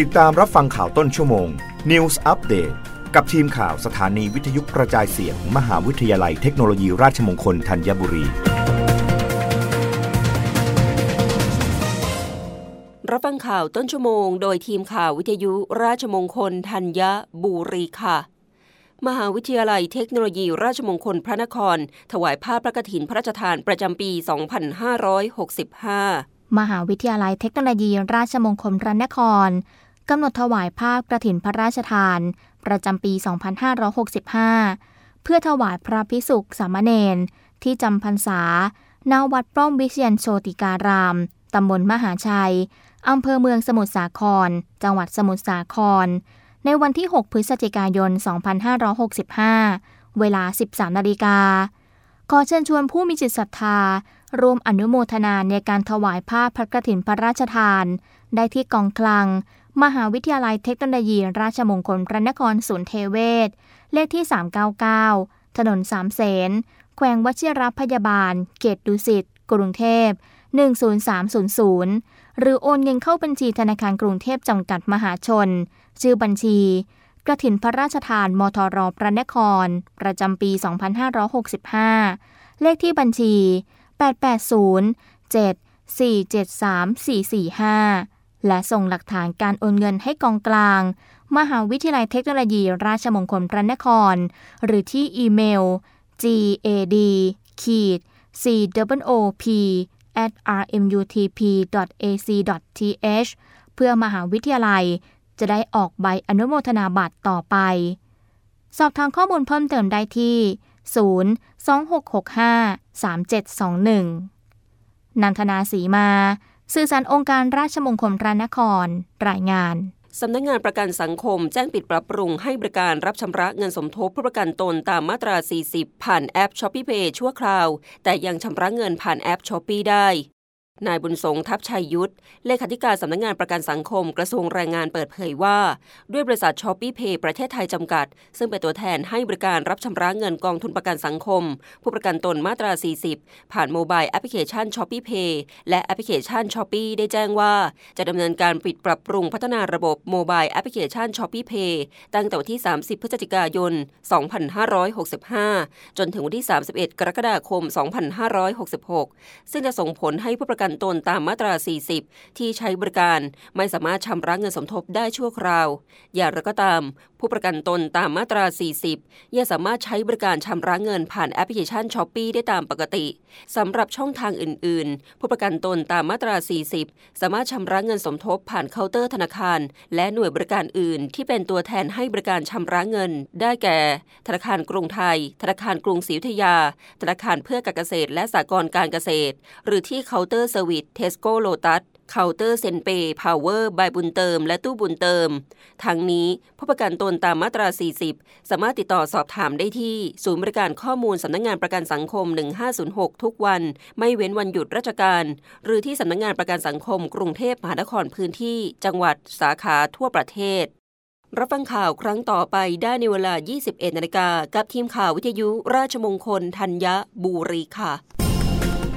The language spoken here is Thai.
ติดตามรับฟังข่าวต้นชั่วโมง News Update กับทีมข่าวสถานีวิทยุกระจายเสียงมหาวิทยาลัยเทคโนโลยีราชมงคลธัญบุรี รับฟังข่าวต้นชั่วโมง โดยทีมข่าววิทยุราชมงคลธัญบุรีค่ะ มหาวิทยาลัยเทคโนโลยีราชมงคลพระนคร ถวายผ้าพระกฐินพระราชทานประจำปี 2565 มหาวิทยาลัยเทคโนโลยี ราชมงคลพระนครกำหนดถวายภาพกระถินพระราชทาน ประจำปี 2565 เพื่อถวายพระพิสุกสามเณรที่จำพรรษาณวัดป้อมวิเชียนโชติการาม ตำบลมหาชัย อำเภอเมืองสมุทรสาคร จังหวัดสมุทรสาคร ในวันที่ 6 พฤศจิกายน 2565 เวลา 13 นาฬิกาขอเชิญชวนผู้มีจิตศรัทธา ร่วมอนุโมทนาในการถวายผ้าพระกฐินพระราชทาน ได้ที่กองคลัง มหาวิทยาลัยเทคโนโลยี ราชมงคลพระนครศูนย์เทเวศ เลขที่ 399 ถนนสามเสน แขวงวชิรพยาบาล เขตดุสิต กรุงเทพ 10300 หรือโอนเงินเข้าบัญชีธนาคารกรุงเทพจำกัดมหาชน ชื่อบัญชีกระถินพระราชทานมทรพระนคร ประจำปี 2565 เลขที่บัญชี 880-7473-445 และส่งหลักฐานการโอนเงินให้กองกลาง มหาวิทยาลัยเทคโนโลยีราชมงคลพระนคร หรือที่อีเมล gad ขีด cwop at rmutp.ac.th เพื่อมหาวิทยาลัยจะได้ออกใบอนุโมทนาบัตรต่อไป สอบทางข้อมูลเพิ่มเติมได้ที่ 026653721 นันทนาสีมา สื่อสารองค์การราชมงคลพระนคร รายงานสำนักงงานประกันสังคมแจ้งปิดปรับปรุงให้บริการรับชำระเงินสมทบผู้ประกันตนตามมาตรา 40 ผ่านแอป s h o p e e Pay ชั่วคราว แต่ยังชำระเงินผ่านแอป s h o p e e ได้ นายบุญสงค์ ทัพชัยยุทธ์ เลขาธิการสำนักงงานประกันสังคมกระทรวงแรงงานเปิดเผยว่า ด้วยบริษัทช้อปปี้เพย์ประเทศไทยจำกัด ซึ่งเป็นตัวแทนให้บริการรับชำระเงินกองทุนประกันสังคม ผู้ประกันตนมาตรา 40 ผ่านโมบายแอปพลิเคชันช้อปปี้เพย์และแอปพลิเคชันช้อปปี้ได้แจ้งว่า จะดำเนินการปิดปรับปรุงพัฒนาระบบโมบายแอปพลิเคชันช้อปปี้เพย์ตั้งแต่วันที่ 30 พฤศจิกายน 2565 จนถึงวันที่ 31 กรกฎาคม 2566 ซึ่งจะส่งผลให้ผู้ประกันตนตามมาตรา 40 ที่ใช้บริการไม่สามารถชำระเงินสมทบได้ชั่วคราว อย่างไรก็ตาม ผู้ประกันตนตามมาตรา 40 ยังสามารถใช้บริการชำระเงินผ่านแอปพลิเคชันช้อปปี้ได้ตามปกติสำหรับช่องทางอื่น ๆ ผู้ประกันตนตามมาตรา 40 สามารถชำระเงินสมทบผ่านเคาน์เตอร์ธนาคาร และหน่วยบริการอื่น ที่เป็นตัวแทนให้บริการชำระเงิน ได้แก่ ธนาคารกรุงไทย ธนาคารกรุงศรีอยุธยา ธนาคารเพื่อการเกษตร และสหกรณ์การเกษตร หรือที่เคาน์เตอร์เซอร์วิสเทสโก้โลตัสเคาน์เตอร์ CenPay Power Buy บุญเติม และตู้บุญเติม ทั้งนี้ผู้ประกันตนตามมาตรา 40 สามารถติดต่อสอบถามได้ที่ ศูนย์บริการข้อมูลสำนักงงานประกันสังคม 1506 ทุกวัน ไม่เว้นวันหยุดราชการ หรือที่สำนักงงานประกันสังคม กรุงเทพมหานครพื้นที่ จังหวัดสาขาทั่วประเทศ รับฟังข่าวครั้งต่อไปได้ในเวลา 21นาฬิกากับทีมข่าววิทยุราชมงคลธัญบุรีค่ะ